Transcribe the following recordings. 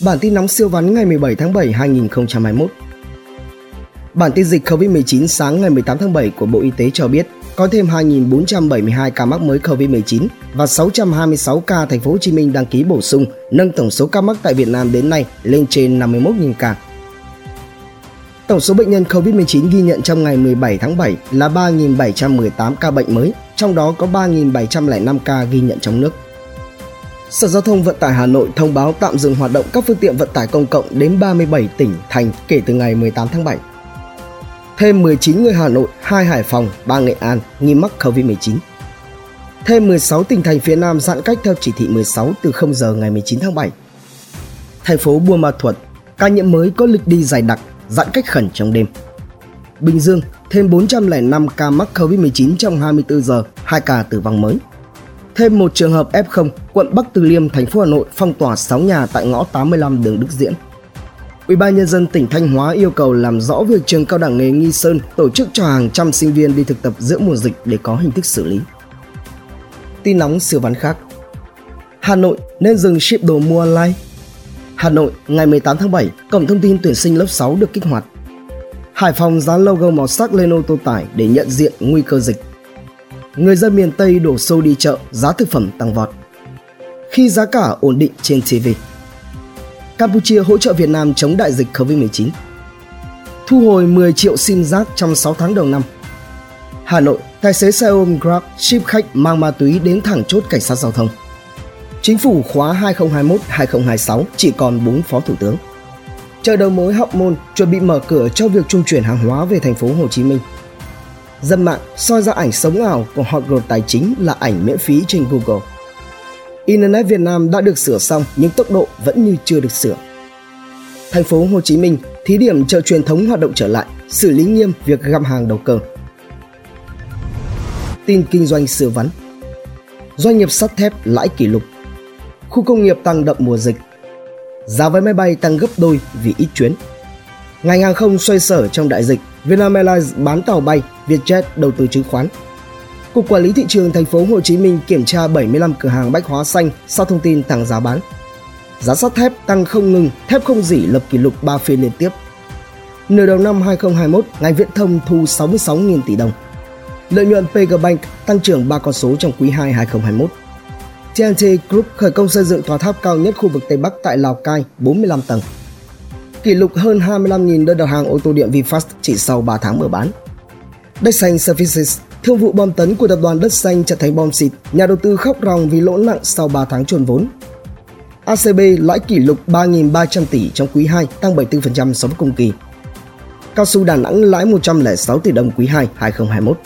Bản tin nóng siêu vắn ngày 17 tháng 7 2021. Bản tin dịch COVID-19 sáng ngày 18 tháng 7 của Bộ Y tế cho biết có thêm 2.472 ca mắc mới COVID-19 và 626 ca thành phố Hồ Chí Minh đăng ký bổ sung, nâng tổng số ca mắc tại Việt Nam đến nay lên trên 51.000 ca. Tổng số bệnh nhân COVID-19 ghi nhận trong ngày 17 tháng 7 là 3.718 ca bệnh mới, trong đó có 3.705 ca ghi nhận trong nước. Sở Giao thông Vận tải Hà Nội thông báo tạm dừng hoạt động các phương tiện vận tải công cộng đến 37 tỉnh, thành kể từ ngày 18 tháng 7. Thêm 19 người Hà Nội, 2 Hải Phòng, 3 Nghệ An nghi mắc COVID-19. Thêm 16 tỉnh thành phía Nam giãn cách theo chỉ thị 16 từ 0 giờ ngày 19 tháng 7. Thành phố Buôn Ma Thuột, ca nhiễm mới có lịch đi dài đặc, giãn cách khẩn trong đêm. Bình Dương, thêm 405 ca mắc COVID-19 trong 24 giờ, 2 ca tử vong mới. Thêm một trường hợp F0, quận Bắc Từ Liêm, thành phố Hà Nội phong tỏa 6 nhà tại ngõ 85 đường Đức Diễn. Ủy ban nhân dân tỉnh Thanh Hóa yêu cầu làm rõ việc trường cao đẳng nghề Nghi Sơn tổ chức cho hàng trăm sinh viên đi thực tập giữa mùa dịch để có hình thức xử lý. Tin nóng siêu vắn khác. Hà Nội nên dừng ship đồ mua online. Hà Nội, ngày 18 tháng 7, cổng thông tin tuyển sinh lớp 6 được kích hoạt. Hải Phòng dán logo màu sắc lên ô tô tải để nhận diện nguy cơ dịch người dân miền Tây đổ xô đi chợ, giá thực phẩm tăng vọt. Khi giá cả ổn định trên TV. Campuchia hỗ trợ Việt Nam chống đại dịch COVID-19. Thu hồi 10 triệu sim rác trong 6 tháng đầu năm. Hà Nội, tài xế xe ôm Grab ship khách mang ma túy đến thẳng chốt cảnh sát giao thông. Chính phủ khóa 2021-2026 chỉ còn 4 phó thủ tướng. Chợ đầu mối Hóc Môn chuẩn bị mở cửa cho việc trung chuyển hàng hóa về thành phố Hồ Chí Minh Dân mạng soi ra ảnh sống ảo của Hot Girl Tài chính là ảnh miễn phí trên Google. Internet Việt Nam đã được sửa xong nhưng tốc độ vẫn như chưa được sửa. Thành phố Hồ Chí Minh thí điểm chợ truyền thống hoạt động trở lại, xử lý nghiêm việc găm hàng đầu cơ. Tin kinh doanh sửa vắn Doanh nghiệp sắt thép lãi kỷ lục Khu công nghiệp tăng đậm mùa dịch Giá vé máy bay tăng gấp đôi vì ít chuyến Ngành hàng không xoay sở trong đại dịch Vietnam Airlines bán tàu bay, Vietjet đầu tư chứng khoán. Cục Quản lý thị trường thành phố Hồ Chí Minh kiểm tra 75 cửa hàng bách hóa xanh sau thông tin tăng giá bán. Giá sắt thép tăng không ngừng, thép không dỉ lập kỷ lục 3 phiên liên tiếp. Nửa đầu năm 2021, ngành viễn thông thu 66.000 tỷ đồng. Lợi nhuận PGBank tăng trưởng 3 con số trong quý 2 2021. TNT Group khởi công xây dựng tòa tháp cao nhất khu vực Tây Bắc tại Lào Cai, 45 tầng kỷ lục hơn 25.000 đơn đặt hàng ô tô điện VinFast chỉ sau 3 tháng mở bán. Đất xanh Services, thương vụ bom tấn của tập đoàn Đất xanh trở thành bom xịt, nhà đầu tư khóc ròng vì lỗ nặng sau 3 tháng chuồn vốn. ACB lãi kỷ lục 3.300 tỷ trong quý 2, tăng 74% so với cùng kỳ. Cao su Đà Nẵng lãi 106 tỷ đồng quý 2 2021.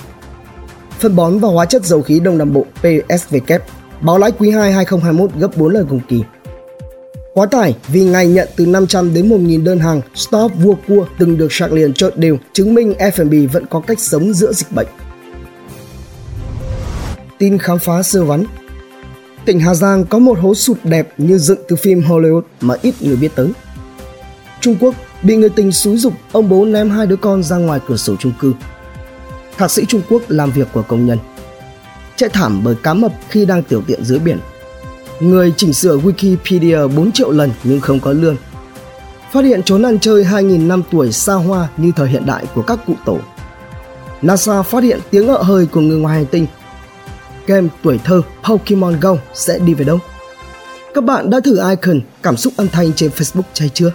Phân bón và hóa chất dầu khí Đông Nam Bộ PSVK báo lãi quý 2 2021 gấp 4 lần cùng kỳ. Quá tải vì ngày nhận từ 500 đến 1.000 đơn hàng, Stop vua cua từng được sạc liền chợt đều chứng minh F&B vẫn có cách sống giữa dịch bệnh. Tin khám phá sơ vắn Tỉnh Hà Giang có một hố sụt đẹp như dựng từ phim Hollywood mà ít người biết tới. Trung Quốc bị người tình xúi dục ông bố ném hai đứa con ra ngoài cửa sổ chung cư. Thạc sĩ Trung Quốc làm việc của công nhân. Chạy thảm bởi cá mập khi đang tiểu tiện dưới biển – người chỉnh sửa Wikipedia 4 triệu lần nhưng không có lương. Phát hiện trốn ăn chơi 2.000 năm tuổi xa hoa như thời hiện đại của các cụ tổ. NASA phát hiện tiếng ợ hơi của người ngoài hành tinh. Game tuổi thơ Pokemon Go sẽ đi về đâu? Các bạn đã thử icon cảm xúc âm thanh trên Facebook chay chưa?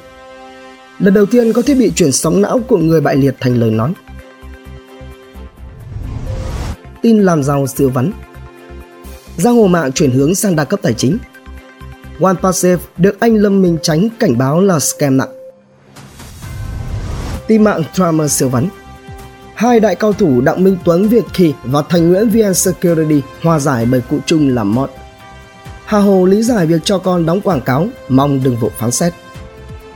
Lần đầu tiên có thiết bị chuyển sóng não của người bại liệt thành lời nói. Tin làm giàu siêu vắn giang hồ mạng chuyển hướng sang đa cấp tài chính. OnePassive được anh Lâm Minh Tránh cảnh báo là scam nặng. Tin mạng Tramer siêu vắn Hai đại cao thủ Đặng Minh Tuấn Việt Kỳ và Thành Nguyễn VN Security hòa giải bởi cụ chung làm mọt. Hà Hồ lý giải việc cho con đóng quảng cáo, mong đừng vội phán xét.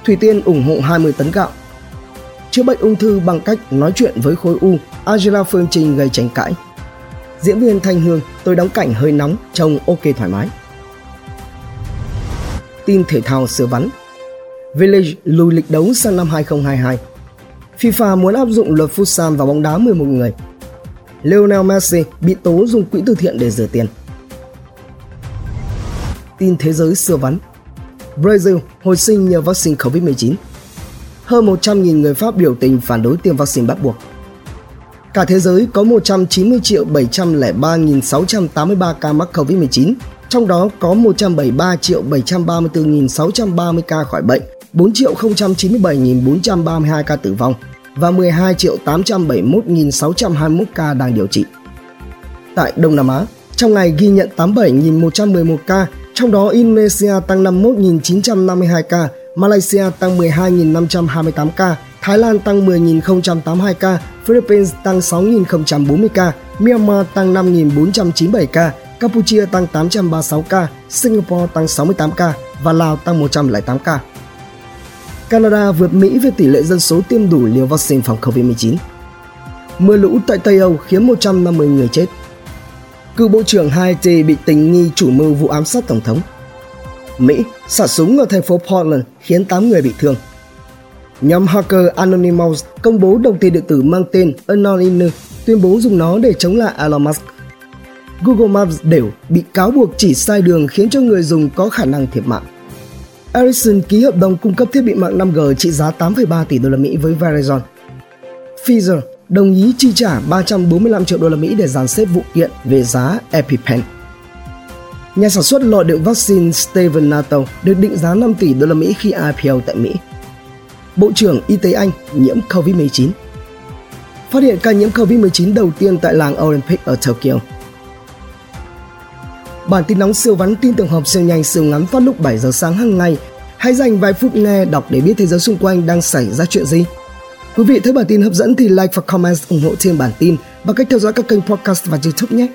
Thủy Tiên ủng hộ 20 tấn gạo. Chữa bệnh ung thư bằng cách nói chuyện với khối u, Angela Phương Trinh gây tranh cãi diễn viên Thanh Hương, tôi đóng cảnh hơi nóng, trông ok thoải mái. Tin thể thao sửa vắn Village lùi lịch đấu sang năm 2022 FIFA muốn áp dụng luật Futsal vào bóng đá 11 người Lionel Messi bị tố dùng quỹ từ thiện để rửa tiền Tin thế giới sửa vắn Brazil hồi sinh nhờ vaccine COVID-19. Hơn 100.000 người Pháp biểu tình phản đối tiêm vaccine bắt buộc. Cả thế giới có 190 triệu 703.683 ca mắc COVID-19, trong đó có 173 triệu 734.630 ca khỏi bệnh, 4 triệu 097.432 ca tử vong và 12 triệu 871.621 ca đang điều trị. Tại Đông Nam Á, trong ngày ghi nhận 87.111 ca, trong đó Indonesia tăng 51.952 ca, Malaysia tăng 12.528 ca, Thái Lan tăng 10.082 ca, Philippines tăng 6.040 ca, Myanmar tăng 5.497 ca, Campuchia tăng 836 ca, Singapore tăng 68 ca và Lào tăng 108 ca. Canada vượt Mỹ về tỷ lệ dân số tiêm đủ liều vaccine phòng COVID-19. Mưa lũ tại Tây Âu khiến 150 người chết. Cựu Bộ trưởng Haiti bị tình nghi chủ mưu vụ ám sát Tổng thống. Mỹ xả súng ở thành phố Portland khiến 8 người bị thương. Nhóm hacker Anonymous công bố đồng tiền điện tử mang tên Anonymous tuyên bố dùng nó để chống lại Elon Musk. Google Maps đều bị cáo buộc chỉ sai đường khiến cho người dùng có khả năng thiệt mạng. Ericsson ký hợp đồng cung cấp thiết bị mạng 5G trị giá 8,3 tỷ đô la Mỹ với Verizon. Pfizer đồng ý chi trả 345 triệu đô la Mỹ để dàn xếp vụ kiện về giá EpiPen. Nhà sản xuất lọ đựng vaccine Steven Nato được định giá 5 tỷ đô la Mỹ khi IPO tại Mỹ. Bộ trưởng Y tế Anh nhiễm COVID-19. Phát hiện ca nhiễm COVID-19 đầu tiên tại làng Olympic ở Tokyo. Bản tin nóng siêu vắn, tin tổng hợp siêu nhanh, siêu ngắn phát lúc 7 giờ sáng hàng ngày. Hãy dành vài phút nghe, đọc để biết thế giới xung quanh đang xảy ra chuyện gì. Quý vị thấy bản tin hấp dẫn thì like và comment ủng hộ thêm bản tin bằng cách theo dõi các kênh podcast và YouTube nhé.